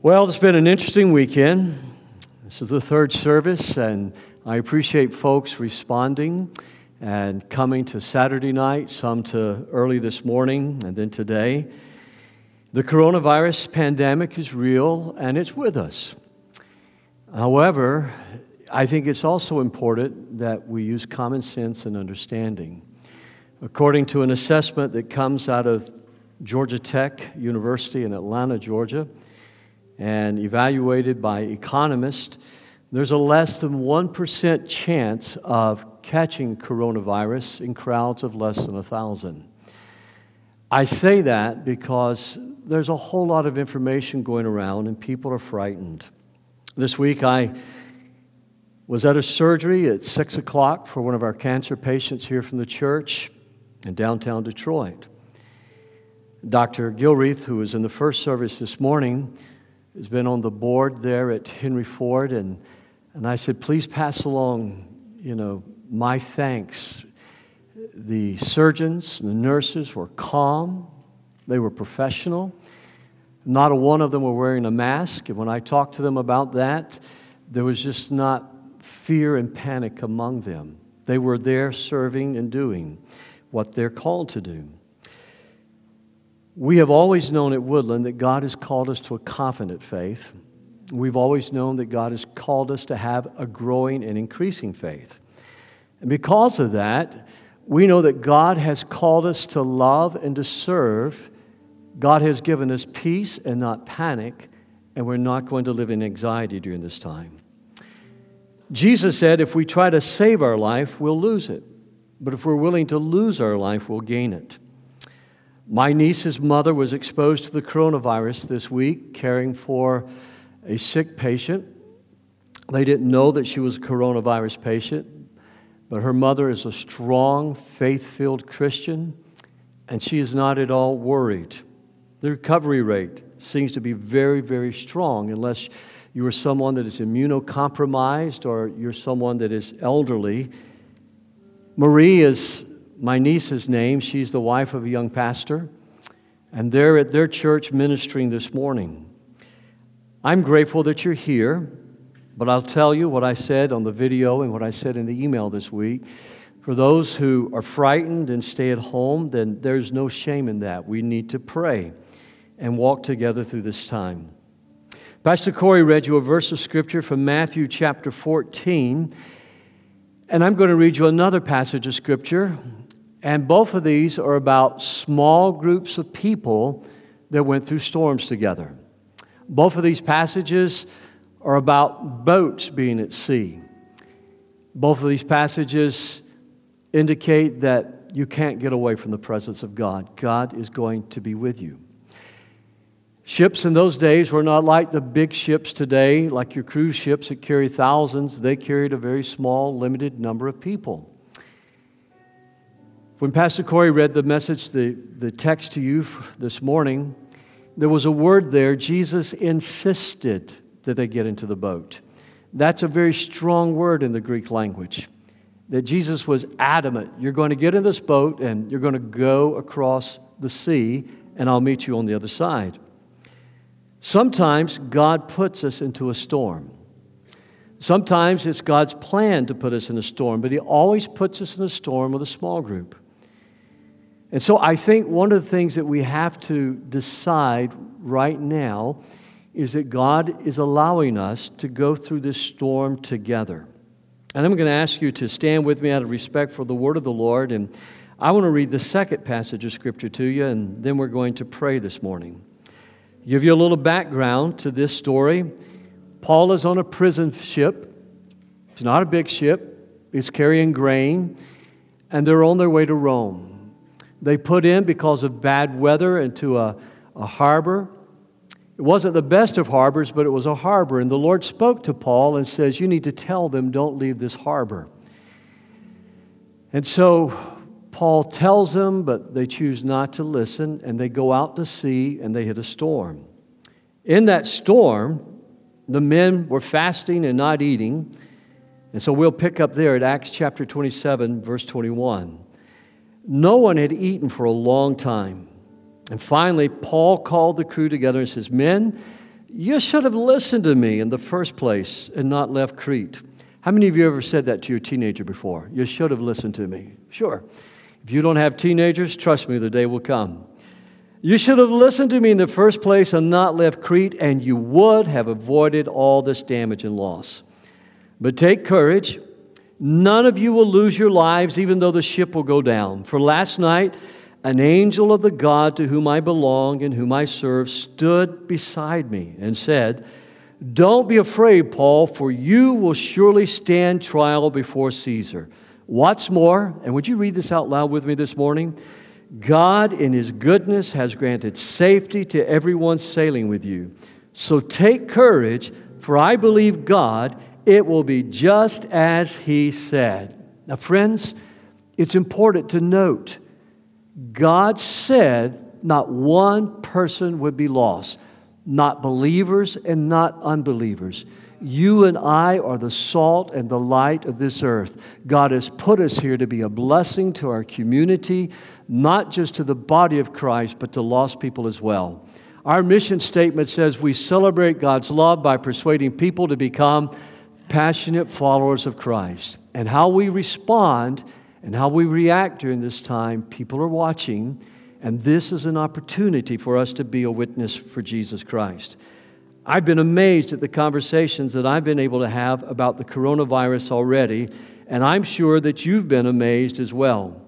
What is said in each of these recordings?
Well, it's been an interesting weekend. This is the third service, and I appreciate folks responding and coming to Saturday night, some to early this morning, and then today. The coronavirus pandemic is real and it's with us. However, I think it's also important that we use common sense and understanding. According to an assessment that comes out of Georgia Tech University in Atlanta, Georgia, and evaluated by economists, there's a less than 1% chance of catching coronavirus in crowds of less than 1,000. I say that because there's a whole lot of information going around and people are frightened. This week I was at a surgery at 6 o'clock for one of our cancer patients here from the church in downtown Detroit. Dr. Gilreath, who was in the first service this morning, has been on the board there at Henry Ford, and, and I said, please pass along, you know, my thanks. The surgeons, the nurses were calm, they were professional. Not a one of them were wearing a mask, and when I talked to them about that, there was just not fear and panic among them. They were there serving and doing what they're called to do. We have always known at Woodland that God has called us to a confident faith. We've always known that God has called us to have a growing and increasing faith. And because of that, we know that God has called us to love and to serve. God has given us peace and not panic, and we're not going to live in anxiety during this time. Jesus said if we try to save our life, we'll lose it. But if we're willing to lose our life, we'll gain it. My niece's mother was exposed to the coronavirus this week, caring for a sick patient. They didn't know that she was a coronavirus patient, but her mother is a strong, faith filled Christian, and she is not at all worried. The recovery rate seems to be very, very strong, unless you are someone that is immunocompromised or you're someone that is elderly. Marie is my niece's name. She's the wife of a young pastor, and they're at their church ministering this morning. I'm grateful that you're here, but I'll tell you what I said on the video and what I said in the email this week. For those who are frightened and stay at home, then there's no shame in that. We need to pray and walk together through this time. Pastor Corey read you a verse of scripture from Matthew chapter 14. And I'm going to read you another passage of scripture and both of these are about small groups of people that went through storms together. Both of these passages are about boats being at sea. Both of these passages indicate that you can't get away from the presence of God. God is going to be with you. Ships in those days were not like the big ships today, like your cruise ships that carry thousands. They carried a very small, limited number of people. When Pastor Corey read the message, the, the text to you this morning, there was a word there. Jesus insisted that they get into the boat. That's a very strong word in the Greek language. That Jesus was adamant you're going to get in this boat and you're going to go across the sea, and I'll meet you on the other side. Sometimes God puts us into a storm. Sometimes it's God's plan to put us in a storm, but He always puts us in a storm with a small group. And so I think one of the things that we have to decide right now is that God is allowing us to go through this storm together. And I'm going to ask you to stand with me out of respect for the word of the Lord. And I want to read the second passage of Scripture to you, and then we're going to pray this morning. Give you a little background to this story. Paul is on a prison ship. It's not a big ship, it's carrying grain, and they're on their way to Rome. They put in, because of bad weather, into a, a harbor. It wasn't the best of harbors, but it was a harbor. And the Lord spoke to Paul and says, You need to tell them, don't leave this harbor. And so Paul tells them, but they choose not to listen, and they go out to sea and they hit a storm. In that storm, the men were fasting and not eating. And so we'll pick up there at Acts chapter 27, verse 21. No one had eaten for a long time. And finally, Paul called the crew together and says, Men, You should have listened to me in the first place and not left Crete. How many of you ever said that to your teenager before? You should have listened to me. Sure. If you don't have teenagers, trust me, the day will come. You should have listened to me in the first place and not left Crete, and you would have avoided all this damage and loss. But take courage. None of you will lose your lives, even though the ship will go down. For last night, an angel of the God to whom I belong and whom I serve stood beside me and said, Don't be afraid, Paul, for you will surely stand trial before Caesar. What's more, and would you read this out loud with me this morning? God, in His goodness, has granted safety to everyone sailing with you. So take courage, for I believe God, it will be just as He said. Now, friends, it's important to note God said not one person would be lost, not believers and not unbelievers. You and I are the salt and the light of this earth. God has put us here to be a blessing to our community, not just to the body of Christ, but to lost people as well. Our mission statement says we celebrate God's love by persuading people to become passionate followers of Christ. And how we respond and how we react during this time, people are watching, and this is an opportunity for us to be a witness for Jesus Christ. I've been amazed at the conversations that I've been able to have about the coronavirus already, and I'm sure that you've been amazed as well.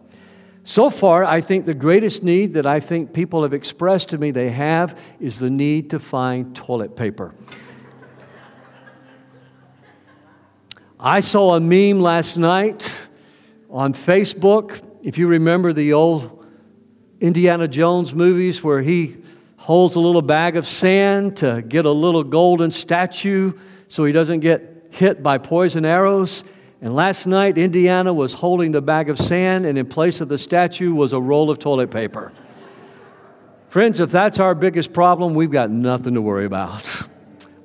So far, I think the greatest need that I think people have expressed to me they have is the need to find toilet paper. I saw a meme last night on Facebook. If you remember the old Indiana Jones movies where he holds a little bag of sand to get a little golden statue so he doesn't get hit by poison arrows. And last night, Indiana was holding the bag of sand, and in place of the statue was a roll of toilet paper. Friends, if that's our biggest problem, we've got nothing to worry about.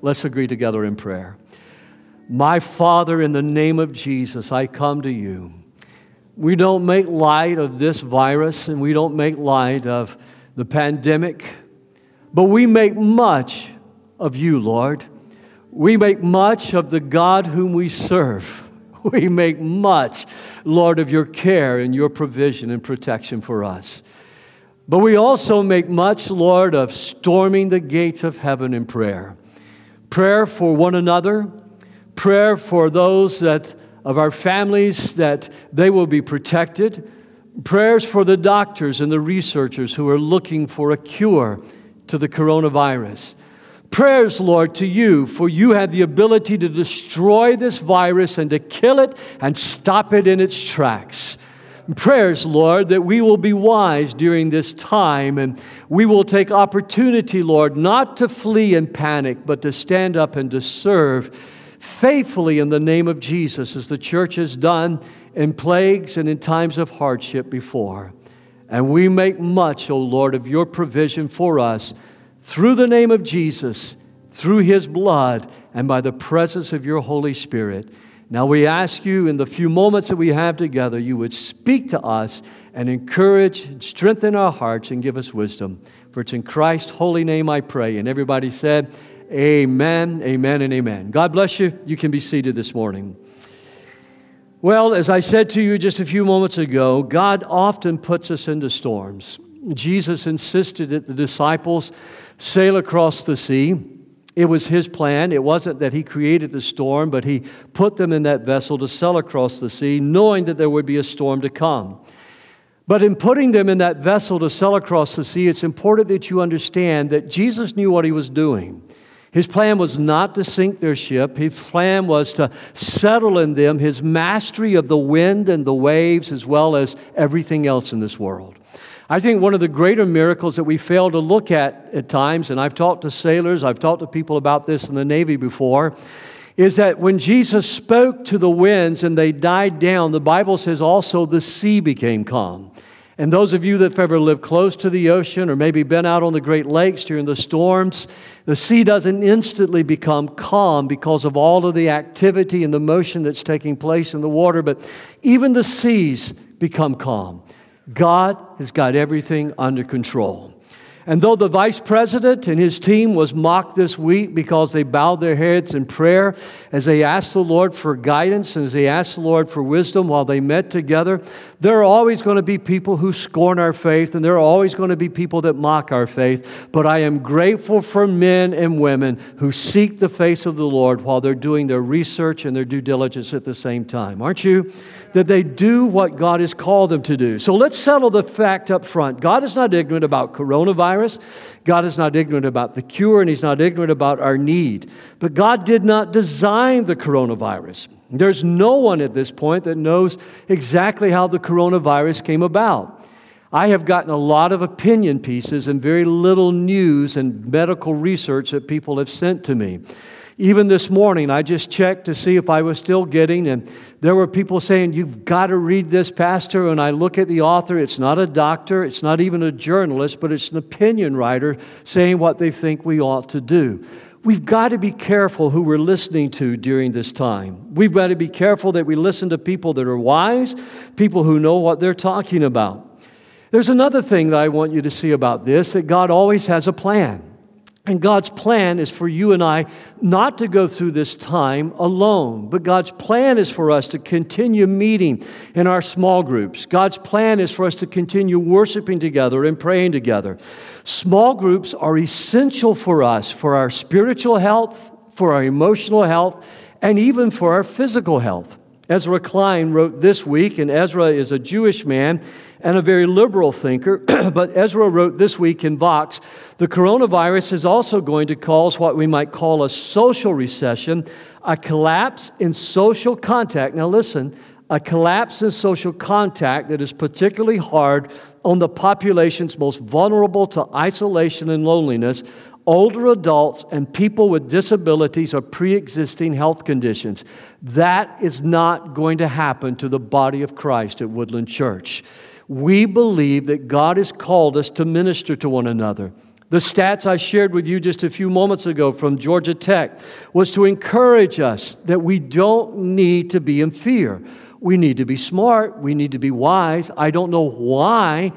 Let's agree together in prayer. My Father, in the name of Jesus, I come to you. We don't make light of this virus and we don't make light of the pandemic, but we make much of you, Lord. We make much of the God whom we serve. We make much, Lord, of your care and your provision and protection for us. But we also make much, Lord, of storming the gates of heaven in prayer. Prayer for one another, prayer for those that of our families that they will be protected. Prayers for the doctors and the researchers who are looking for a cure to the coronavirus. Prayers, Lord, to you, for you have the ability to destroy this virus and to kill it and stop it in its tracks. Prayers, Lord, that we will be wise during this time and we will take opportunity, Lord, not to flee in panic, but to stand up and to serve faithfully in the name of Jesus, as the church has done in plagues and in times of hardship before. And we make much, O Lord, of your provision for us through the name of Jesus, through his blood, and by the presence of your Holy Spirit. Now we ask you in the few moments that we have together, you would speak to us and encourage and strengthen our hearts and give us wisdom. For it's in Christ's holy name I pray. And everybody said, Amen, amen, and amen. God bless you. You can be seated this morning. Well, as I said to you just a few moments ago, God often puts us into storms. Jesus insisted that the disciples sail across the sea. It was his plan. It wasn't that he created the storm, but he put them in that vessel to sail across the sea, knowing that there would be a storm to come. But in putting them in that vessel to sail across the sea, it's important that you understand that Jesus knew what he was doing. His plan was not to sink their ship. His plan was to settle in them his mastery of the wind and the waves, as well as everything else in this world. I think one of the greater miracles that we fail to look at at times, and I've talked to sailors, I've talked to people about this in the Navy before, is that when Jesus spoke to the winds and they died down, the Bible says also the sea became calm. And those of you that have ever lived close to the ocean or maybe been out on the Great Lakes during the storms, the sea doesn't instantly become calm because of all of the activity and the motion that's taking place in the water, but even the seas become calm. God has got everything under control. And though the vice president and his team was mocked this week because they bowed their heads in prayer as they asked the Lord for guidance and as they asked the Lord for wisdom while they met together, there are always going to be people who scorn our faith and there are always going to be people that mock our faith. But I am grateful for men and women who seek the face of the Lord while they're doing their research and their due diligence at the same time. Aren't you? That they do what God has called them to do. So let's settle the fact up front. God is not ignorant about coronavirus virus. God is not ignorant about the cure and He's not ignorant about our need. But God did not design the coronavirus. There's no one at this point that knows exactly how the coronavirus came about. I have gotten a lot of opinion pieces and very little news and medical research that people have sent to me. Even this morning, I just checked to see if I was still getting, and there were people saying, You've got to read this, Pastor. And I look at the author, it's not a doctor, it's not even a journalist, but it's an opinion writer saying what they think we ought to do. We've got to be careful who we're listening to during this time. We've got to be careful that we listen to people that are wise, people who know what they're talking about. There's another thing that I want you to see about this that God always has a plan. And God's plan is for you and I not to go through this time alone, but God's plan is for us to continue meeting in our small groups. God's plan is for us to continue worshiping together and praying together. Small groups are essential for us for our spiritual health, for our emotional health, and even for our physical health. Ezra Klein wrote this week, and Ezra is a Jewish man and a very liberal thinker, but Ezra wrote this week in Vox the coronavirus is also going to cause what we might call a social recession, a collapse in social contact. Now, listen, a collapse in social contact that is particularly hard on the populations most vulnerable to isolation and loneliness, older adults, and people with disabilities or pre existing health conditions. That is not going to happen to the body of Christ at Woodland Church. We believe that God has called us to minister to one another. The stats I shared with you just a few moments ago from Georgia Tech was to encourage us that we don't need to be in fear. We need to be smart. We need to be wise. I don't know why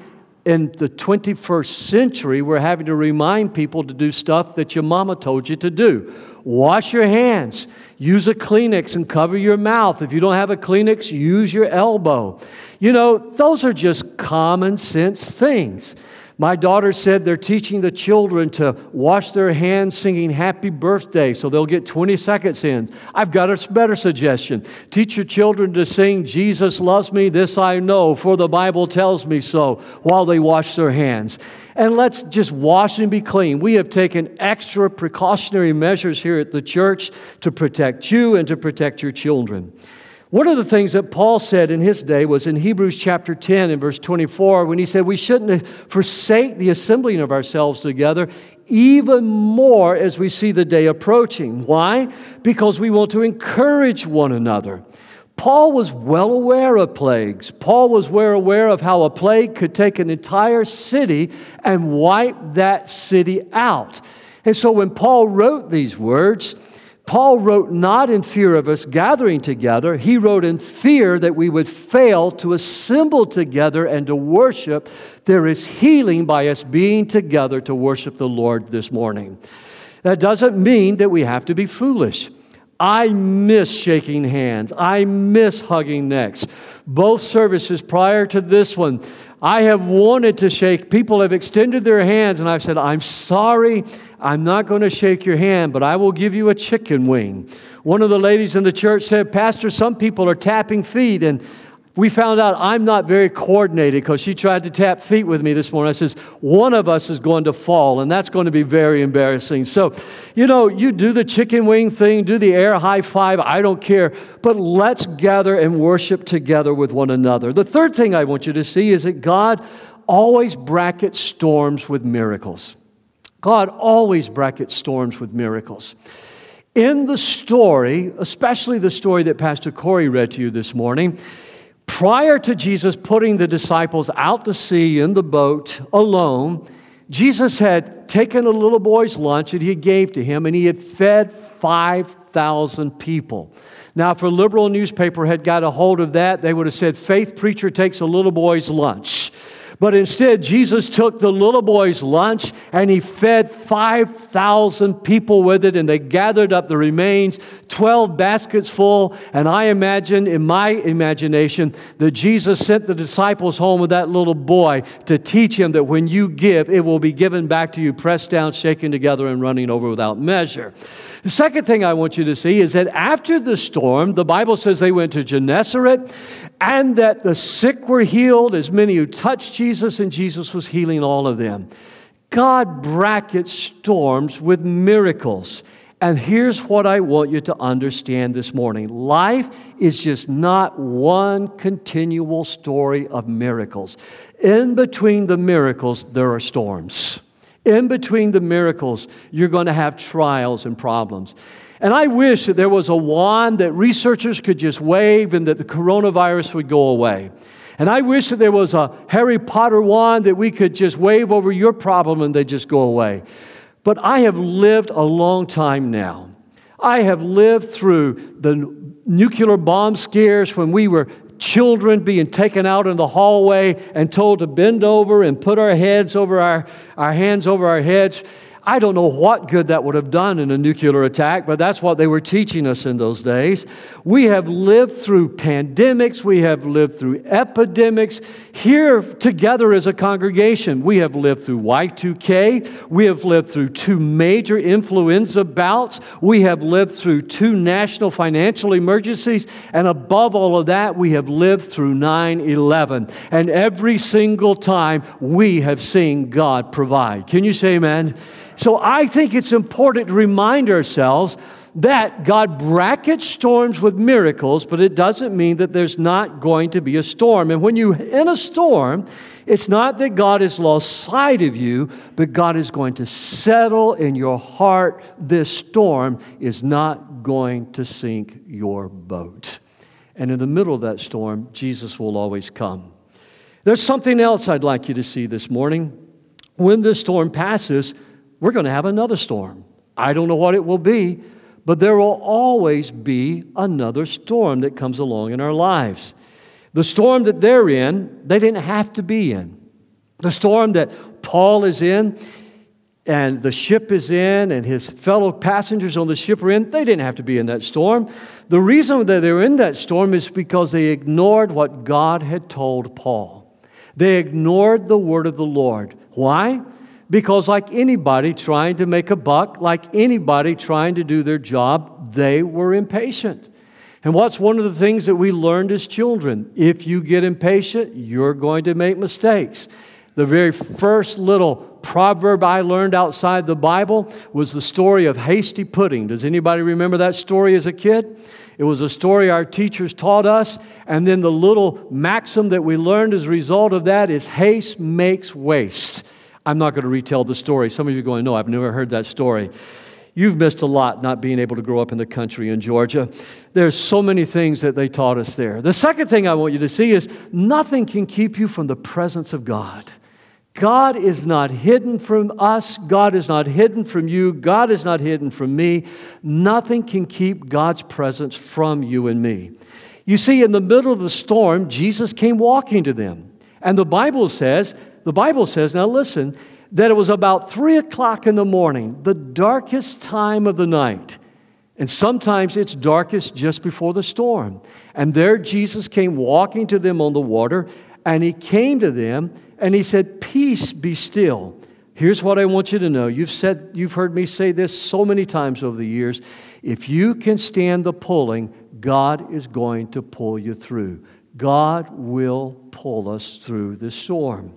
in the 21st century we're having to remind people to do stuff that your mama told you to do. Wash your hands. Use a Kleenex and cover your mouth. If you don't have a Kleenex, use your elbow. You know, those are just common sense things. My daughter said they're teaching the children to wash their hands singing happy birthday so they'll get 20 seconds in. I've got a better suggestion. Teach your children to sing Jesus loves me, this I know, for the Bible tells me so, while they wash their hands. And let's just wash and be clean. We have taken extra precautionary measures here at the church to protect you and to protect your children. One of the things that Paul said in his day was in Hebrews chapter 10 and verse 24 when he said we shouldn't forsake the assembling of ourselves together even more as we see the day approaching. Why? Because we want to encourage one another. Paul was well aware of plagues. Paul was well aware of how a plague could take an entire city and wipe that city out. And so when Paul wrote these words, Paul wrote not in fear of us gathering together, he wrote in fear that we would fail to assemble together and to worship. There is healing by us being together to worship the Lord this morning. That doesn't mean that we have to be foolish. I miss shaking hands. I miss hugging necks. Both services prior to this one, I have wanted to shake. People have extended their hands, and I've said, I'm sorry, I'm not going to shake your hand, but I will give you a chicken wing. One of the ladies in the church said, Pastor, some people are tapping feet, and we found out I'm not very coordinated because she tried to tap feet with me this morning. I says, one of us is going to fall, and that's going to be very embarrassing. So, you know, you do the chicken wing thing, do the air high five, I don't care, but let's gather and worship together with one another. The third thing I want you to see is that God always brackets storms with miracles. God always brackets storms with miracles. In the story, especially the story that Pastor Corey read to you this morning, Prior to Jesus putting the disciples out to sea in the boat alone, Jesus had taken a little boy's lunch that he gave to him and he had fed 5,000 people. Now, if a liberal newspaper had got a hold of that, they would have said, Faith preacher takes a little boy's lunch. But instead, Jesus took the little boy's lunch and he fed 5,000 people with it, and they gathered up the remains, 12 baskets full. And I imagine, in my imagination, that Jesus sent the disciples home with that little boy to teach him that when you give, it will be given back to you, pressed down, shaken together, and running over without measure. The second thing I want you to see is that after the storm, the Bible says they went to Gennesaret and that the sick were healed, as many who touched Jesus, and Jesus was healing all of them. God brackets storms with miracles. And here's what I want you to understand this morning life is just not one continual story of miracles. In between the miracles, there are storms. In between the miracles, you're going to have trials and problems. And I wish that there was a wand that researchers could just wave and that the coronavirus would go away. And I wish that there was a Harry Potter wand that we could just wave over your problem and they just go away. But I have lived a long time now. I have lived through the nuclear bomb scares when we were children being taken out in the hallway and told to bend over and put our heads over our, our hands over our heads. I don't know what good that would have done in a nuclear attack, but that's what they were teaching us in those days. We have lived through pandemics, we have lived through epidemics. Here together as a congregation, we have lived through Y2K, we have lived through two major influenza bouts, we have lived through two national financial emergencies, and above all of that, we have lived through 9 11. And every single time, we have seen God provide. Can you say amen? So I think it's important to remind ourselves that God brackets storms with miracles, but it doesn't mean that there's not going to be a storm. And when you're in a storm, it's not that God has lost sight of you, but God is going to settle in your heart. This storm is not going to sink your boat. And in the middle of that storm, Jesus will always come. There's something else I'd like you to see this morning. When this storm passes, we're going to have another storm. I don't know what it will be, but there will always be another storm that comes along in our lives. The storm that they're in, they didn't have to be in. The storm that Paul is in, and the ship is in, and his fellow passengers on the ship are in, they didn't have to be in that storm. The reason that they're in that storm is because they ignored what God had told Paul. They ignored the word of the Lord. Why? Because, like anybody trying to make a buck, like anybody trying to do their job, they were impatient. And what's one of the things that we learned as children? If you get impatient, you're going to make mistakes. The very first little proverb I learned outside the Bible was the story of hasty pudding. Does anybody remember that story as a kid? It was a story our teachers taught us, and then the little maxim that we learned as a result of that is haste makes waste. I'm not going to retell the story. Some of you are going, No, I've never heard that story. You've missed a lot not being able to grow up in the country in Georgia. There's so many things that they taught us there. The second thing I want you to see is nothing can keep you from the presence of God. God is not hidden from us. God is not hidden from you. God is not hidden from me. Nothing can keep God's presence from you and me. You see, in the middle of the storm, Jesus came walking to them. And the Bible says the Bible says, now listen, that it was about three o'clock in the morning, the darkest time of the night. And sometimes it's darkest just before the storm. And there Jesus came walking to them on the water, and he came to them and he said, Peace be still. Here's what I want you to know. You've said, you've heard me say this so many times over the years. If you can stand the pulling, God is going to pull you through. God will pull us through the storm.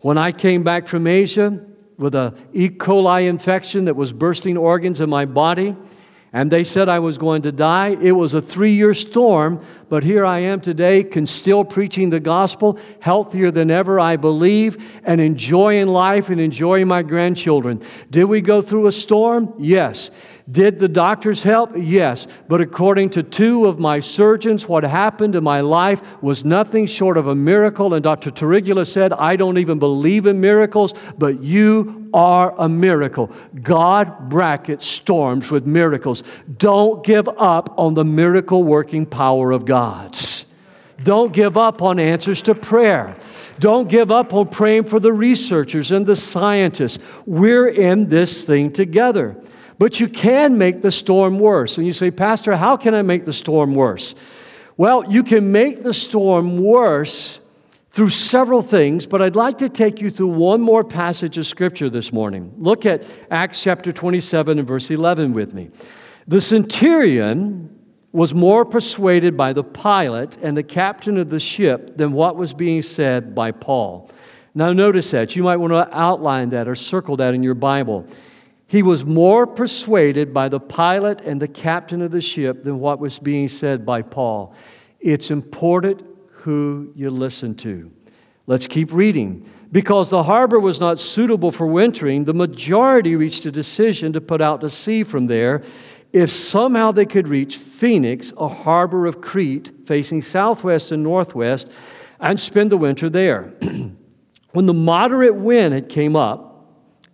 When I came back from Asia with a E. coli infection that was bursting organs in my body, and they said I was going to die. It was a three year storm, but here I am today, can still preaching the gospel, healthier than ever, I believe, and enjoying life and enjoying my grandchildren. Did we go through a storm? Yes. Did the doctors help? Yes. But according to two of my surgeons, what happened in my life was nothing short of a miracle. And Dr. Tarigula said, I don't even believe in miracles, but you are a miracle. God brackets storms with miracles. Don't give up on the miracle working power of God's. Don't give up on answers to prayer. Don't give up on praying for the researchers and the scientists. We're in this thing together. But you can make the storm worse. And you say, Pastor, how can I make the storm worse? Well, you can make the storm worse through several things, but I'd like to take you through one more passage of Scripture this morning. Look at Acts chapter 27 and verse 11 with me. The centurion was more persuaded by the pilot and the captain of the ship than what was being said by Paul. Now, notice that. You might want to outline that or circle that in your Bible. He was more persuaded by the pilot and the captain of the ship than what was being said by Paul. It's important who you listen to. Let's keep reading. Because the harbor was not suitable for wintering, the majority reached a decision to put out to sea from there if somehow they could reach Phoenix, a harbor of Crete facing southwest and northwest, and spend the winter there. when the moderate wind had came up,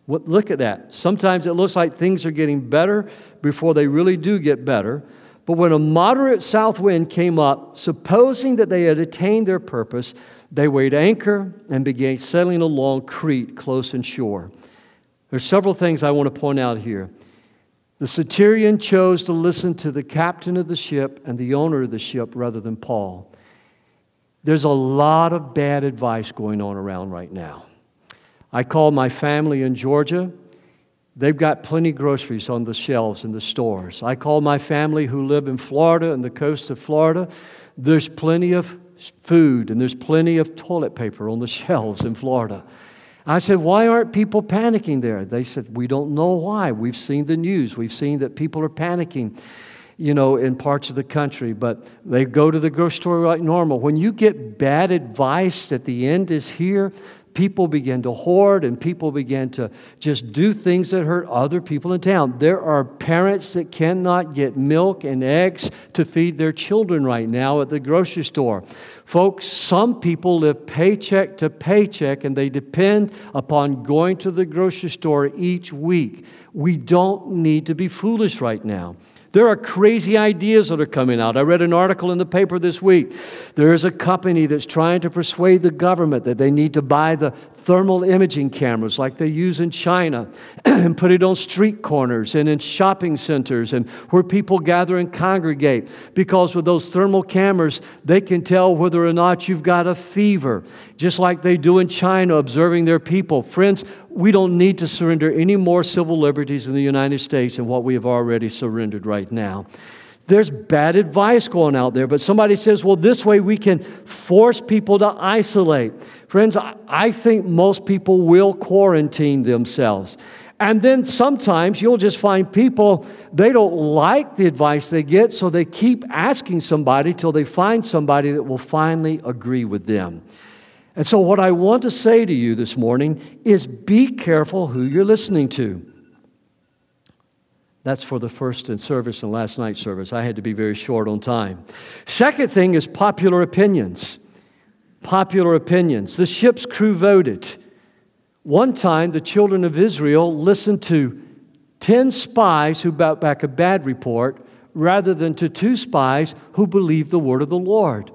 look at that. Sometimes it looks like things are getting better before they really do get better. But when a moderate south wind came up, supposing that they had attained their purpose, they weighed anchor and began sailing along Crete close inshore. There's several things I want to point out here. The centurion chose to listen to the captain of the ship and the owner of the ship rather than Paul. There's a lot of bad advice going on around right now. I called my family in Georgia They've got plenty of groceries on the shelves in the stores. I call my family who live in Florida and the coast of Florida. There's plenty of food and there's plenty of toilet paper on the shelves in Florida. I said, Why aren't people panicking there? They said, We don't know why. We've seen the news. We've seen that people are panicking, you know, in parts of the country, but they go to the grocery store like normal. When you get bad advice that the end is here, people began to hoard and people began to just do things that hurt other people in town. There are parents that cannot get milk and eggs to feed their children right now at the grocery store. Folks, some people live paycheck to paycheck and they depend upon going to the grocery store each week. We don't need to be foolish right now. There are crazy ideas that are coming out. I read an article in the paper this week. There is a company that's trying to persuade the government that they need to buy the thermal imaging cameras like they use in China and put it on street corners and in shopping centers and where people gather and congregate. Because with those thermal cameras, they can tell whether or not you've got a fever, just like they do in China, observing their people. Friends, we don't need to surrender any more civil liberties in the United States than what we have already surrendered right now. There's bad advice going out there, but somebody says, well, this way we can force people to isolate. Friends, I think most people will quarantine themselves. And then sometimes you'll just find people, they don't like the advice they get, so they keep asking somebody till they find somebody that will finally agree with them. And so, what I want to say to you this morning is be careful who you're listening to. That's for the first and service and last night service. I had to be very short on time. Second thing is popular opinions popular opinions. The ship's crew voted. One time, the children of Israel listened to 10 spies who brought back a bad report rather than to two spies who believed the word of the Lord.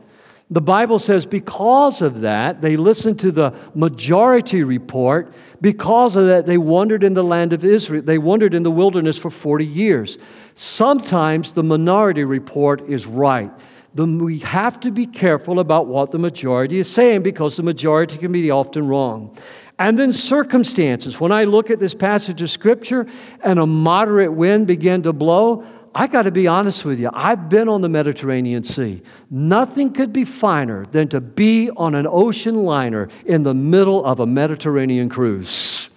The Bible says because of that, they listened to the majority report. Because of that, they wandered in the land of Israel. They wandered in the wilderness for 40 years. Sometimes the minority report is right then we have to be careful about what the majority is saying because the majority can be often wrong. And then circumstances. When I look at this passage of Scripture and a moderate wind began to blow, I got to be honest with you. I've been on the Mediterranean Sea. Nothing could be finer than to be on an ocean liner in the middle of a Mediterranean cruise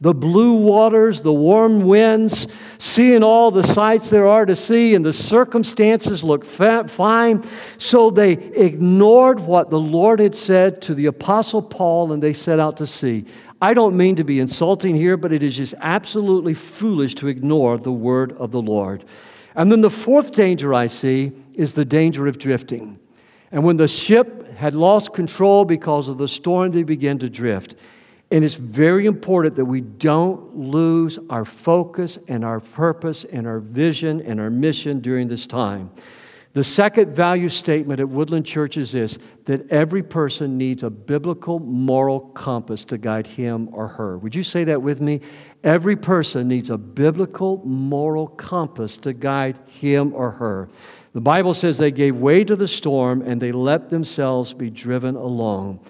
the blue waters, the warm winds, seeing all the sights there are to see, and the circumstances look fine. So they ignored what the Lord had said to the Apostle Paul and they set out to sea. I don't mean to be insulting here, but it is just absolutely foolish to ignore the word of the Lord. And then the fourth danger I see is the danger of drifting. And when the ship had lost control because of the storm, they began to drift. And it's very important that we don't lose our focus and our purpose and our vision and our mission during this time. The second value statement at Woodland Church is this that every person needs a biblical moral compass to guide him or her. Would you say that with me? Every person needs a biblical moral compass to guide him or her. The Bible says they gave way to the storm and they let themselves be driven along.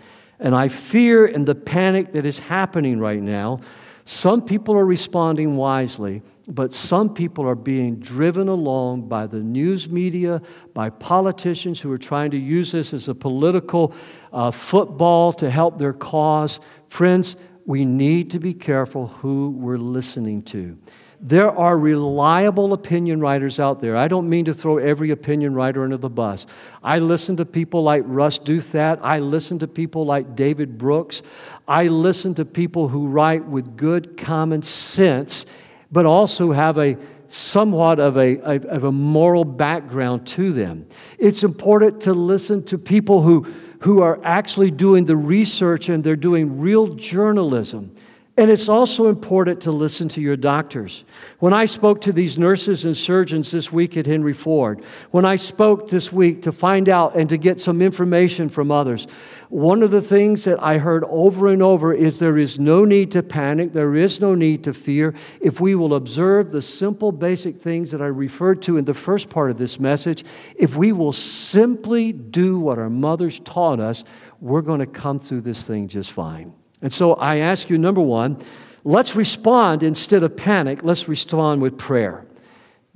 And I fear in the panic that is happening right now, some people are responding wisely, but some people are being driven along by the news media, by politicians who are trying to use this as a political uh, football to help their cause. Friends, we need to be careful who we're listening to. There are reliable opinion writers out there. I don't mean to throw every opinion writer under the bus. I listen to people like Ross Douthat. I listen to people like David Brooks. I listen to people who write with good common sense, but also have a somewhat of a, of a moral background to them. It's important to listen to people who, who are actually doing the research and they're doing real journalism. And it's also important to listen to your doctors. When I spoke to these nurses and surgeons this week at Henry Ford, when I spoke this week to find out and to get some information from others, one of the things that I heard over and over is there is no need to panic, there is no need to fear. If we will observe the simple, basic things that I referred to in the first part of this message, if we will simply do what our mothers taught us, we're going to come through this thing just fine. And so I ask you, number one, let's respond instead of panic, let's respond with prayer.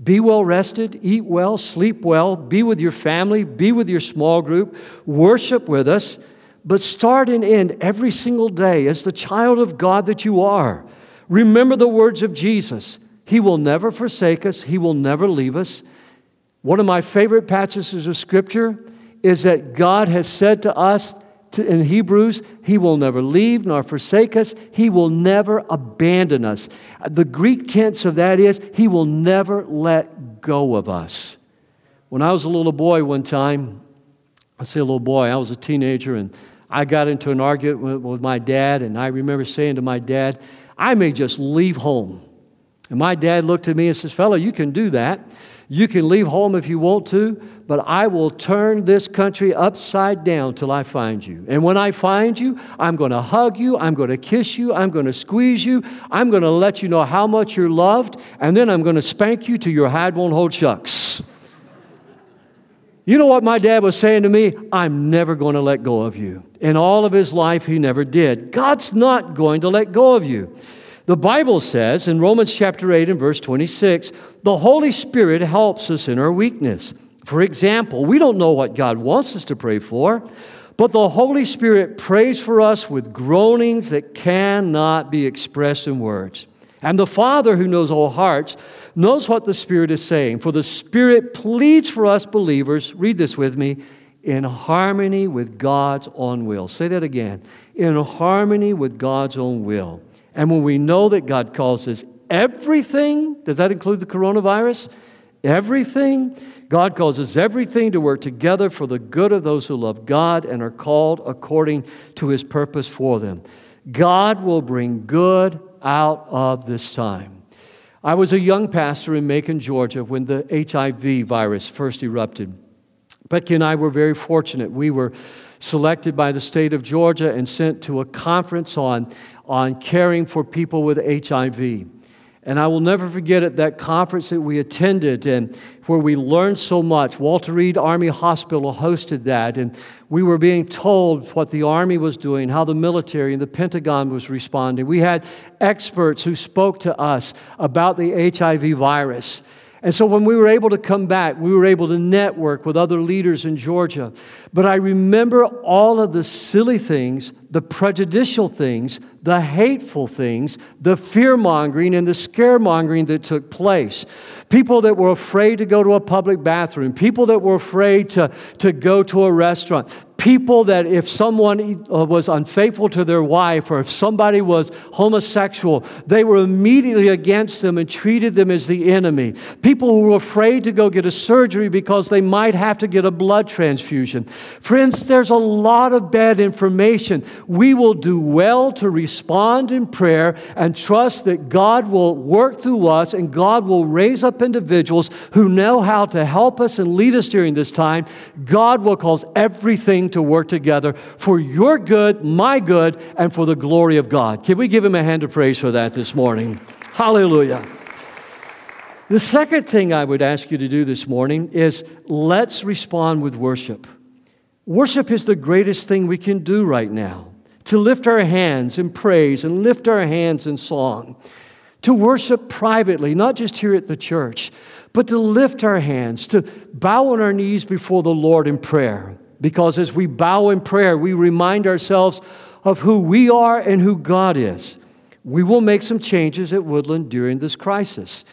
Be well rested, eat well, sleep well, be with your family, be with your small group, worship with us, but start and end every single day as the child of God that you are. Remember the words of Jesus He will never forsake us, He will never leave us. One of my favorite passages of Scripture is that God has said to us to, in Hebrews, He will never leave nor forsake us. He will never abandon us. The Greek tense of that is, He will never let go of us. When I was a little boy one time, I say a little boy, I was a teenager, and I got into an argument with, my dad, and I remember saying to my dad, I may just leave home. And my dad looked at me and says, Fellow, you can do that. You can leave home if you want to, but I will turn this country upside down till I find you. And when I find you, I'm going to hug you, I'm going to kiss you, I'm going to squeeze you, I'm going to let you know how much you're loved, and then I'm going to spank you till your hide won't hold shucks. You know what my dad was saying to me? I'm never going to let go of you. In all of his life, he never did. God's not going to let go of you. The Bible says in Romans chapter 8 and verse 26, the Holy Spirit helps us in our weakness. For example, we don't know what God wants us to pray for, but the Holy Spirit prays for us with groanings that cannot be expressed in words. And the Father, who knows all hearts, knows what the Spirit is saying. For the Spirit pleads for us believers, read this with me, in harmony with God's own will. Say that again. In harmony with God's own will. And when we know that God calls us everything, does that include the coronavirus? Everything? God calls us everything to work together for the good of those who love God and are called according to his purpose for them. God will bring good out of this time. I was a young pastor in Macon, Georgia, when the HIV virus first erupted. Becky and I were very fortunate. We were selected by the state of Georgia and sent to a conference on, on caring for people with HIV. And I will never forget at that conference that we attended and where we learned so much. Walter Reed Army Hospital hosted that, and we were being told what the Army was doing, how the military and the Pentagon was responding. We had experts who spoke to us about the HIV virus. And so when we were able to come back, we were able to network with other leaders in Georgia. But I remember all of the silly things, the prejudicial things, the hateful things, the fear mongering and the scaremongering that took place. People that were afraid to go to a public bathroom, people that were afraid to, to go to a restaurant, people that if someone uh, was unfaithful to their wife or if somebody was homosexual, they were immediately against them and treated them as the enemy. People who were afraid to go get a surgery because they might have to get a blood transfusion. Friends, there's a lot of bad information. We will do well to respond in prayer and trust that God will work through us and God will raise up individuals who know how to help us and lead us during this time. God will cause everything to work together for your good, my good, and for the glory of God. Can we give him a hand of praise for that this morning? Hallelujah. The second thing I would ask you to do this morning is let's respond with worship. Worship is the greatest thing we can do right now. To lift our hands in praise and lift our hands in song. To worship privately, not just here at the church, but to lift our hands, to bow on our knees before the Lord in prayer. Because as we bow in prayer, we remind ourselves of who we are and who God is. We will make some changes at Woodland during this crisis.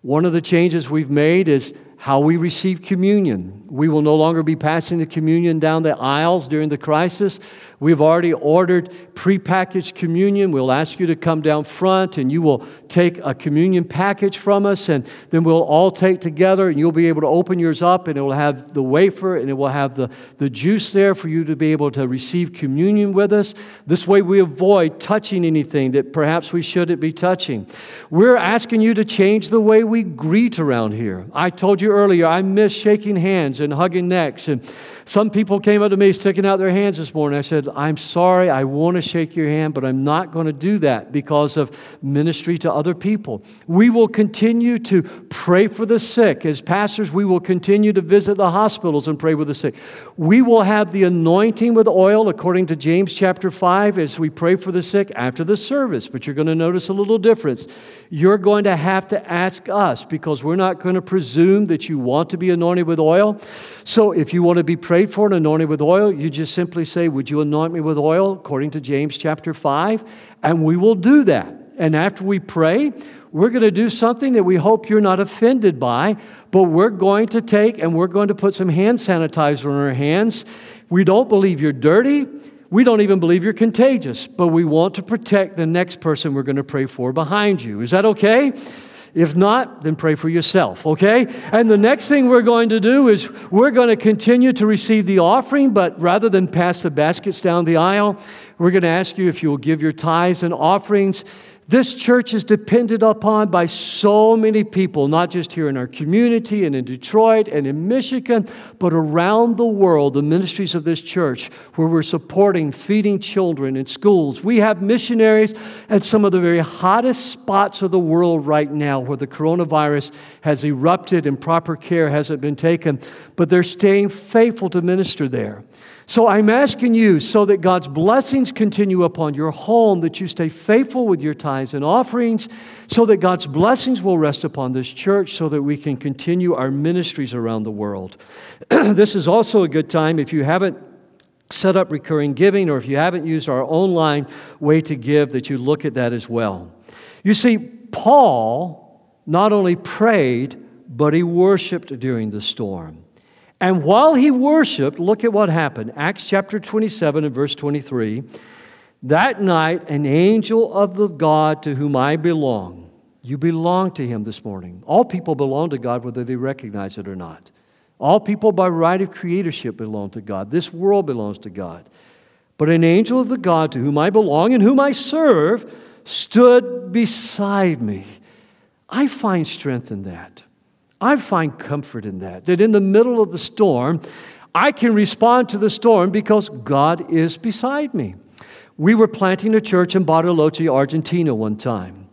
One of the changes we've made is how we receive communion. We will no longer be passing the communion down the aisles during the crisis. We've already ordered prepackaged communion. We'll ask you to come down front and you will take a communion package from us, and then we'll all take together, and you'll be able to open yours up, and it will have the wafer and it will have the, the juice there for you to be able to receive communion with us. This way, we avoid touching anything that perhaps we shouldn't be touching. We're asking you to change the way we greet around here. I told you earlier, I miss shaking hands and hugging necks. And some people came up to me sticking out their hands this morning. I said, I'm sorry, I want to shake your hand, but I'm not going to do that because of ministry to other people. We will continue to pray for the sick. As pastors, we will continue to visit the hospitals and pray with the sick. We will have the anointing with oil, according to James chapter 5, as we pray for the sick after the service. But you're going to notice a little difference. You're going to have to ask us because we're not going to presume that you want to be anointed with oil. So if you want to be prayed for and anointed with oil, you just simply say, Would you anoint me with oil? according to James chapter 5. And we will do that. And after we pray, we're going to do something that we hope you're not offended by, but we're going to take and we're going to put some hand sanitizer on our hands. We don't believe you're dirty. We don't even believe you're contagious, but we want to protect the next person we're going to pray for behind you. Is that okay? If not, then pray for yourself, okay? And the next thing we're going to do is we're going to continue to receive the offering, but rather than pass the baskets down the aisle, we're going to ask you if you will give your tithes and offerings this church is depended upon by so many people, not just here in our community and in Detroit and in Michigan, but around the world, the ministries of this church, where we're supporting feeding children in schools. We have missionaries at some of the very hottest spots of the world right now where the coronavirus has erupted and proper care hasn't been taken, but they're staying faithful to minister there. So I'm asking you so that God's blessings continue upon your home, that you stay faithful with your tithes and offerings, so that God's blessings will rest upon this church, so that we can continue our ministries around the world. this is also a good time if you haven't set up recurring giving or if you haven't used our online way to give, that you look at that as well. You see, Paul not only prayed, but he worshiped during the storm. And while he worshiped, look at what happened. Acts chapter 27 and verse 23. That night, an angel of the God to whom I belong, you belong to him this morning. All people belong to God, whether they recognize it or not. All people, by right of creatorship, belong to God. This world belongs to God. But an angel of the God to whom I belong and whom I serve stood beside me. I find strength in that. I find comfort in that, that in the middle of the storm, I can respond to the storm because God is beside me. We were planting a church in Bariloche, Argentina one time.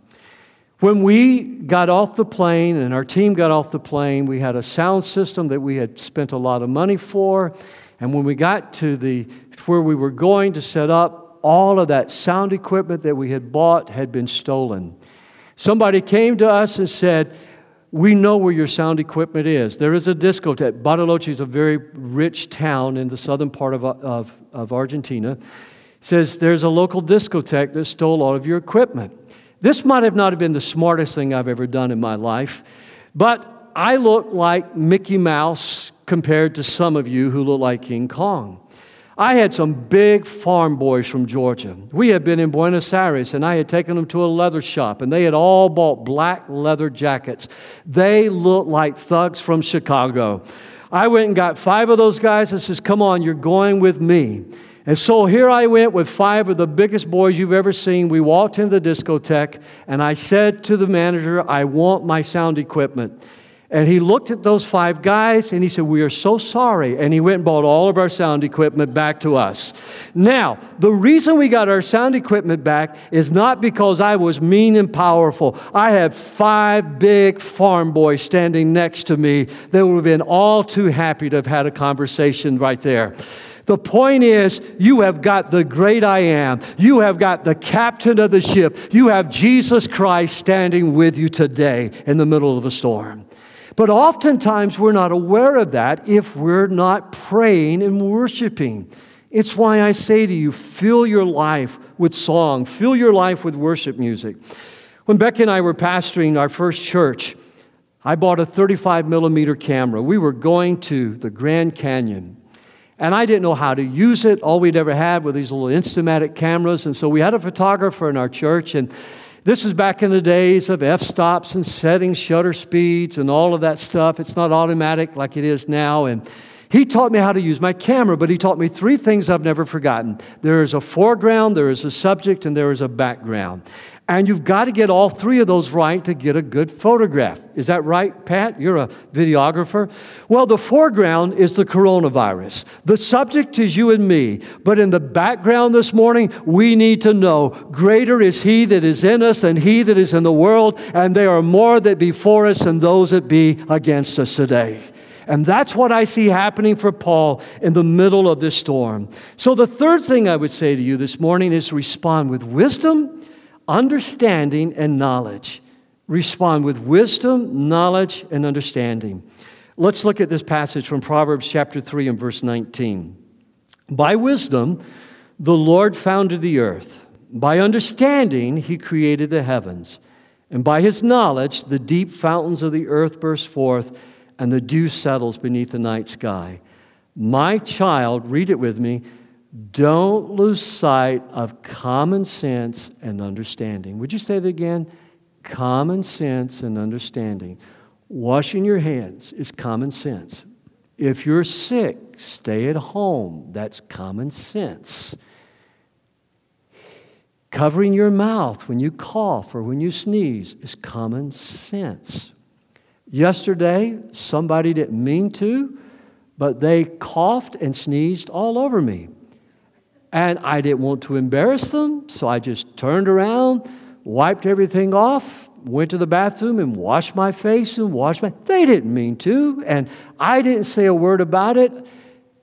When we got off the plane and our team got off the plane, we had a sound system that we had spent a lot of money for. And when we got to the where we were going to set up, all of that sound equipment that we had bought had been stolen. Somebody came to us and said, we know where your sound equipment is. There is a discotheque. Bariloche is a very rich town in the southern part of, of, of Argentina. It says there's a local discotheque that stole all of your equipment. This might have not have been the smartest thing I've ever done in my life, but I look like Mickey Mouse compared to some of you who look like King Kong. I had some big farm boys from Georgia. We had been in Buenos Aires and I had taken them to a leather shop and they had all bought black leather jackets. They looked like thugs from Chicago. I went and got five of those guys and says, Come on, you're going with me. And so here I went with five of the biggest boys you've ever seen. We walked into the discotheque, and I said to the manager, I want my sound equipment. And he looked at those five guys and he said, We are so sorry. And he went and bought all of our sound equipment back to us. Now, the reason we got our sound equipment back is not because I was mean and powerful. I had five big farm boys standing next to me that would have been all too happy to have had a conversation right there. The point is, you have got the great I am. You have got the captain of the ship. You have Jesus Christ standing with you today in the middle of a storm. But oftentimes we're not aware of that if we're not praying and worshiping. It's why I say to you, fill your life with song, fill your life with worship music. When Becky and I were pastoring our first church, I bought a 35 millimeter camera. We were going to the Grand Canyon. And I didn't know how to use it. All we'd ever had were these little Instamatic cameras. And so we had a photographer in our church, and this is back in the days of f stops and setting shutter speeds and all of that stuff. It's not automatic like it is now. And he taught me how to use my camera, but he taught me three things I've never forgotten there is a foreground, there is a subject, and there is a background. And you've got to get all three of those right to get a good photograph. Is that right, Pat? You're a videographer. Well, the foreground is the coronavirus. The subject is you and me. But in the background this morning, we need to know greater is He that is in us than He that is in the world, and there are more that be for us than those that be against us today. And that's what I see happening for Paul in the middle of this storm. So, the third thing I would say to you this morning is respond with wisdom understanding and knowledge. Respond with wisdom, knowledge, and understanding. Let's look at this passage from Proverbs chapter 3 and verse 19. By wisdom, the Lord founded the earth. By understanding, he created the heavens. And by his knowledge, the deep fountains of the earth burst forth, and the dew settles beneath the night sky. My child, read it with me, don't lose sight of common sense and understanding. Would you say that again? Common sense and understanding. Washing your hands is common sense. If you're sick, stay at home. That's common sense. Covering your mouth when you cough or when you sneeze is common sense. Yesterday, somebody didn't mean to, but they coughed and sneezed all over me. And I didn't want to embarrass them, so I just turned around, wiped everything off, went to the bathroom and washed my face and washed my. They didn't mean to, and I didn't say a word about it.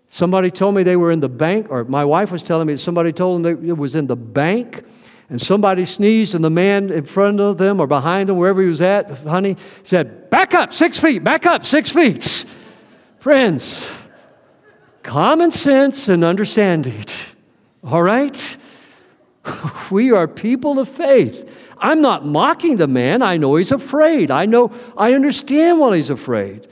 Somebody told me they were in the bank, or my wife was telling me somebody told them it was in the bank, and somebody sneezed, and the man in front of them or behind them, wherever he was at, honey, said, Back up six feet, back up six feet. Friends, common sense and understanding. All right? We are people of faith. I'm not mocking the man. I know he's afraid. I know, I understand why he's afraid.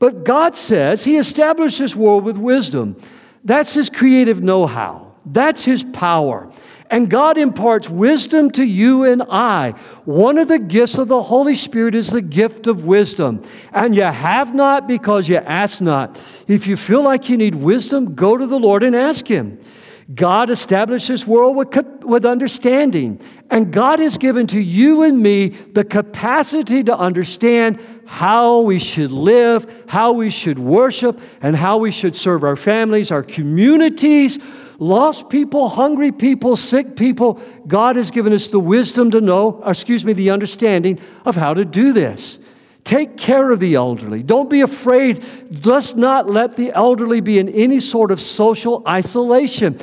But God says he established this world with wisdom. That's his creative know how, that's his power. And God imparts wisdom to you and I. One of the gifts of the Holy Spirit is the gift of wisdom. And you have not because you ask not. If you feel like you need wisdom, go to the Lord and ask Him. God established this world with, with understanding. And God has given to you and me the capacity to understand how we should live, how we should worship, and how we should serve our families, our communities, lost people, hungry people, sick people. God has given us the wisdom to know, excuse me, the understanding of how to do this. Take care of the elderly. Don't be afraid. Let's not let the elderly be in any sort of social isolation.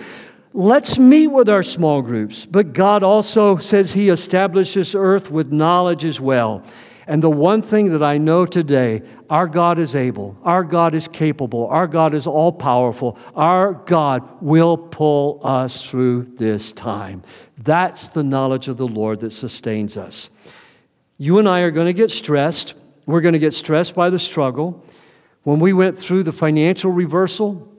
Let's meet with our small groups. But God also says He establishes earth with knowledge as well. And the one thing that I know today, our God is able, our God is capable, our God is all powerful, our God will pull us through this time. That's the knowledge of the Lord that sustains us. You and I are going to get stressed. We're going to get stressed by the struggle. When we went through the financial reversal,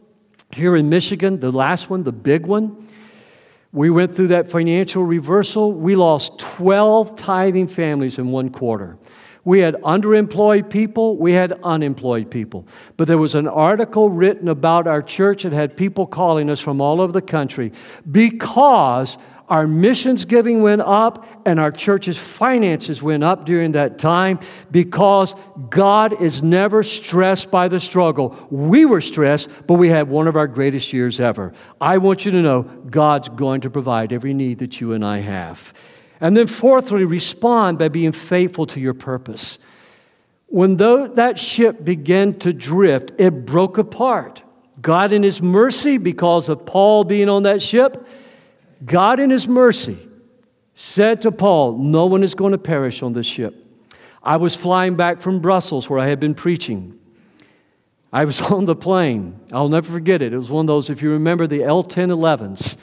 Here in Michigan, the last one, the big one, we went through that financial reversal. We lost 12 tithing families in one quarter. We had underemployed people, we had unemployed people. But there was an article written about our church that had people calling us from all over the country because our missions giving went up and our church's finances went up during that time because God is never stressed by the struggle. We were stressed, but we had one of our greatest years ever. I want you to know God's going to provide every need that you and I have. And then, fourthly, respond by being faithful to your purpose. When that ship began to drift, it broke apart. God, in His mercy, because of Paul being on that ship, God, in His mercy, said to Paul, No one is going to perish on this ship. I was flying back from Brussels where I had been preaching. I was on the plane. I'll never forget it. It was one of those, if you remember, the L 1011s.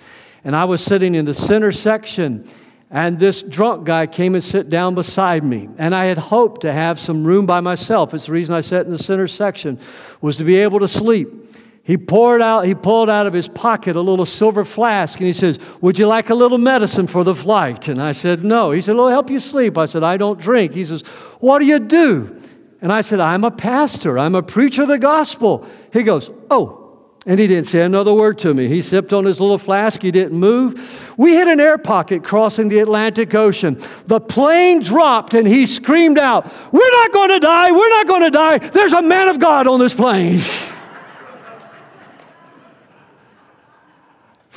And I was sitting in the center section, and this drunk guy came and sat down beside me. And I had hoped to have some room by myself. It's the reason I sat in the center section, was to be able to sleep. He poured out, he pulled out of his pocket a little silver flask and he says, Would you like a little medicine for the flight? And I said, No. He said, It'll help you sleep. I said, I don't drink. He says, What do you do? And I said, I'm a pastor. I'm a preacher of the gospel. He goes, Oh. And he didn't say another word to me. He sipped on his little flask. He didn't move. We hit an air pocket crossing the Atlantic Ocean. The plane dropped and he screamed out, We're not going to die. We're not going to die. There's a man of God on this plane.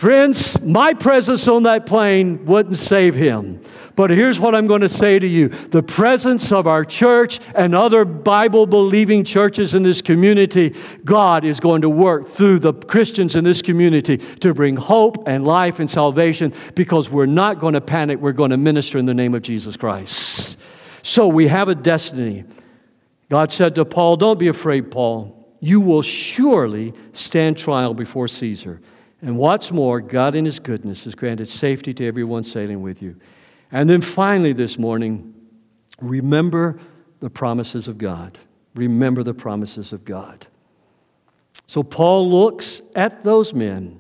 Friends, my presence on that plane wouldn't save him. But here's what I'm going to say to you the presence of our church and other Bible believing churches in this community, God is going to work through the Christians in this community to bring hope and life and salvation because we're not going to panic. We're going to minister in the name of Jesus Christ. So we have a destiny. God said to Paul, Don't be afraid, Paul. You will surely stand trial before Caesar. And what's more, God in His goodness has granted safety to everyone sailing with you. And then finally, this morning, remember the promises of God. Remember the promises of God. So Paul looks at those men.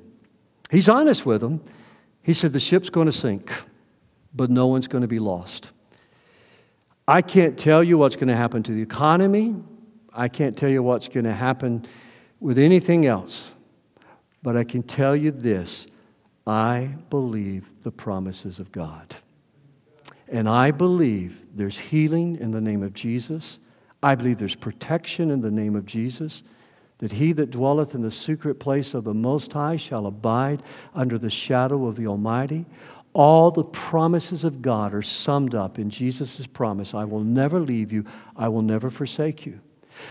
He's honest with them. He said, The ship's going to sink, but no one's going to be lost. I can't tell you what's going to happen to the economy. I can't tell you what's going to happen with anything else. But I can tell you this I believe the promises of God. And I believe there's healing in the name of Jesus. I believe there's protection in the name of Jesus. That he that dwelleth in the secret place of the Most High shall abide under the shadow of the Almighty. All the promises of God are summed up in Jesus' promise I will never leave you, I will never forsake you.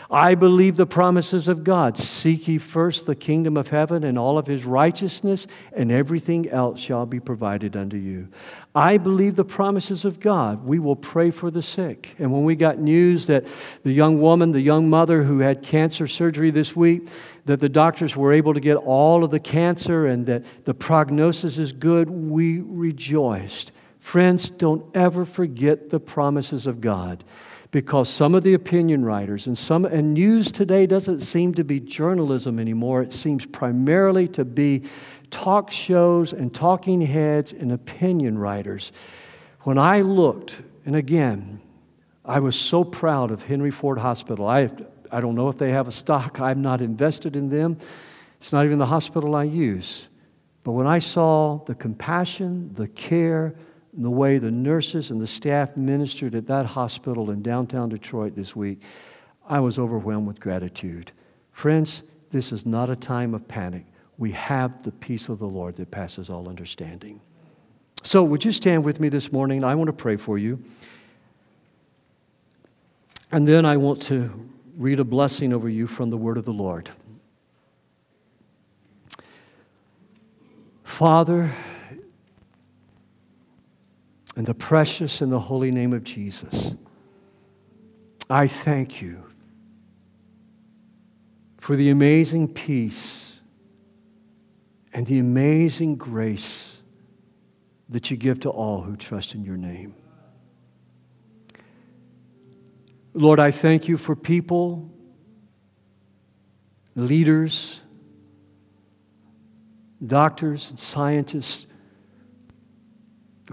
I believe the promises of God. Seek ye first the kingdom of heaven and all of his righteousness, and everything else shall be provided unto you. I believe the promises of God. We will pray for the sick. And when we got news that the young woman, the young mother who had cancer surgery this week, that the doctors were able to get all of the cancer and that the prognosis is good, we rejoiced. Friends, don't ever forget the promises of God because some of the opinion writers and some and news today doesn't seem to be journalism anymore. It seems primarily to be talk shows and talking heads and opinion writers. When i looked and again i was so proud of henry ford hospital. I, I don't know if they have a stock. I'm not invested in them. It's not even the hospital i use. But when i saw the compassion the care the way the nurses and the staff ministered at that hospital in downtown Detroit this week, I was overwhelmed with gratitude. Friends, this is not a time of panic. We have the peace of the Lord that passes all understanding. So, would you stand with me this morning? I want to pray for you. And then I want to read a blessing over you from the word of the Lord. Father, in the precious and the holy name of Jesus, I thank you for the amazing peace and the amazing grace that you give to all who trust in your name. Lord, I thank you for people, leaders, doctors and scientists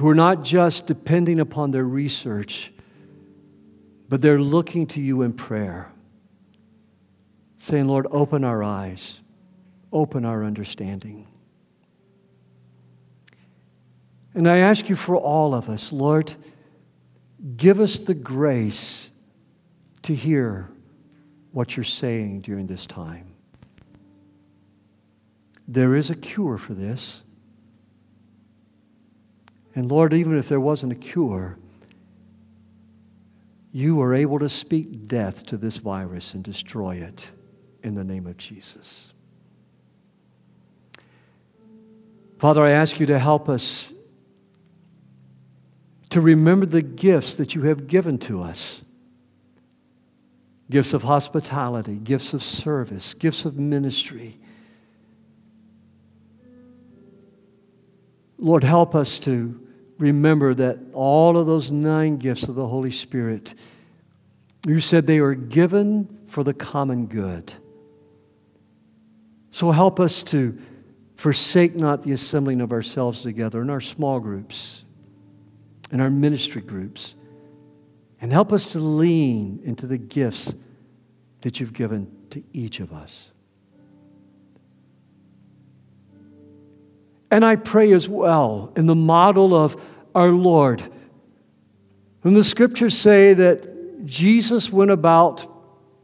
who are not just depending upon their research, but they're looking to you in prayer, saying, Lord, open our eyes, open our understanding. And I ask you for all of us, Lord, give us the grace to hear what you're saying during this time. There is a cure for this. And Lord, even if there wasn't a cure, you are able to speak death to this virus and destroy it in the name of Jesus. Father, I ask you to help us to remember the gifts that you have given to us gifts of hospitality, gifts of service, gifts of ministry. Lord, help us to remember that all of those nine gifts of the Holy Spirit, you said they are given for the common good. So help us to forsake not the assembling of ourselves together in our small groups in our ministry groups. And help us to lean into the gifts that you've given to each of us. And I pray as well in the model of our Lord, And the scriptures say that Jesus went about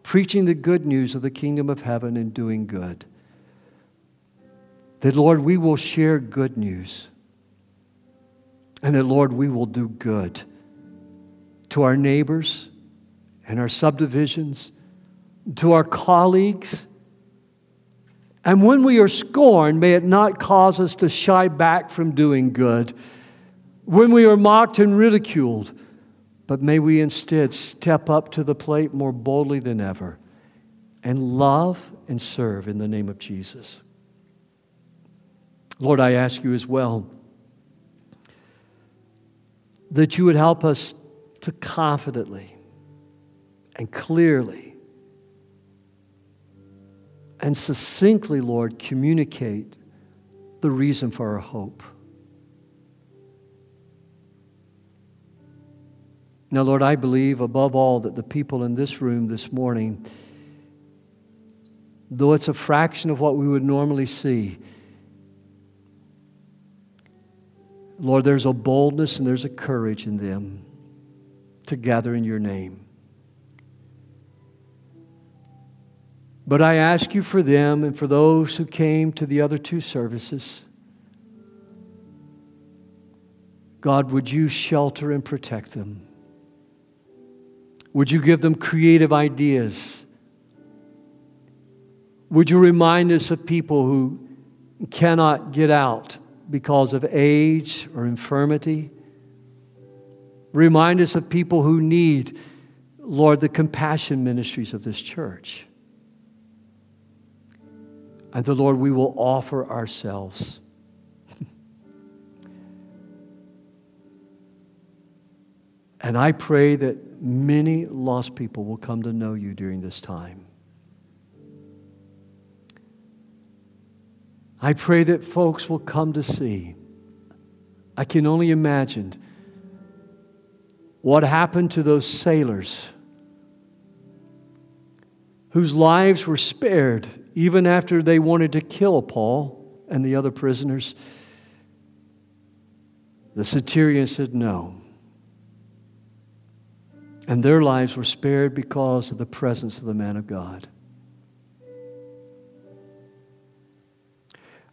preaching the good news of the kingdom of heaven and doing good. That, Lord, we will share good news. And that, Lord, we will do good to our neighbors and our subdivisions, to our colleagues. And when we are scorned, may it not cause us to shy back from doing good. When we are mocked and ridiculed, but may we instead step up to the plate more boldly than ever and love and serve in the name of Jesus. Lord, I ask you as well that you would help us to confidently and clearly and succinctly, Lord, communicate the reason for our hope. Now, Lord, I believe above all that the people in this room this morning, though it's a fraction of what we would normally see, Lord, there's a boldness and there's a courage in them to gather in your name. But I ask you for them and for those who came to the other two services. God, would you shelter and protect them? Would you give them creative ideas? Would you remind us of people who cannot get out because of age or infirmity. Remind us of people who need, Lord, the compassion ministries of this church. And the Lord, we will offer ourselves. and I pray that many lost people will come to know you during this time. I pray that folks will come to see. I can only imagine what happened to those sailors whose lives were spared even after they wanted to kill Paul and the other prisoners. The centurion said no. And their lives were spared because of the presence of the man of God.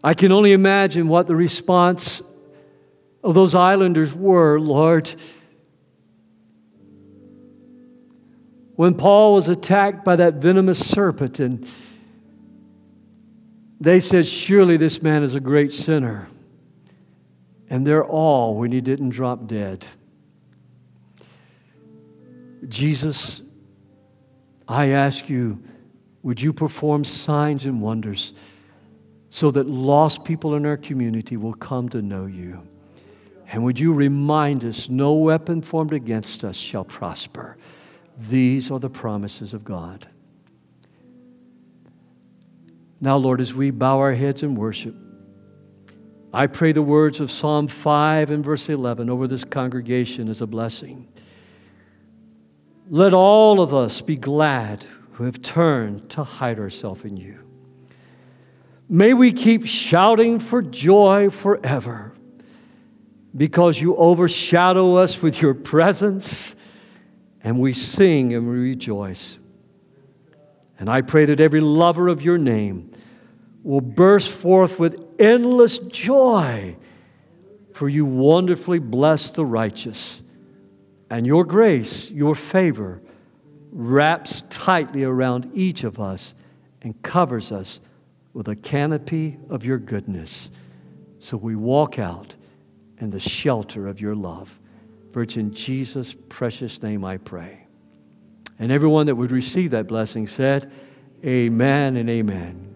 I can only imagine what the response of those islanders were, Lord. When Paul was attacked by that venomous serpent, and they said, Surely this man is a great sinner. And they're all when he didn't drop dead. Jesus, I ask you, would you perform signs and wonders? so that lost people in our community will come to know you. And would you remind us, no weapon formed against us shall prosper. These are the promises of God. Now, Lord, as we bow our heads in worship, I pray the words of Psalm 5 and verse 11 over this congregation as a blessing. Let all of us be glad who have turned to hide ourselves in you. May we keep shouting for joy forever because you overshadow us with your presence and we sing and we rejoice. And I pray that every lover of your name will burst forth with endless joy, for you wonderfully bless the righteous. And your grace, your favor, wraps tightly around each of us and covers us with a canopy of your goodness. So we walk out in the shelter of your love. For it's in Jesus' precious name I pray. And everyone that would receive that blessing said, Amen and amen.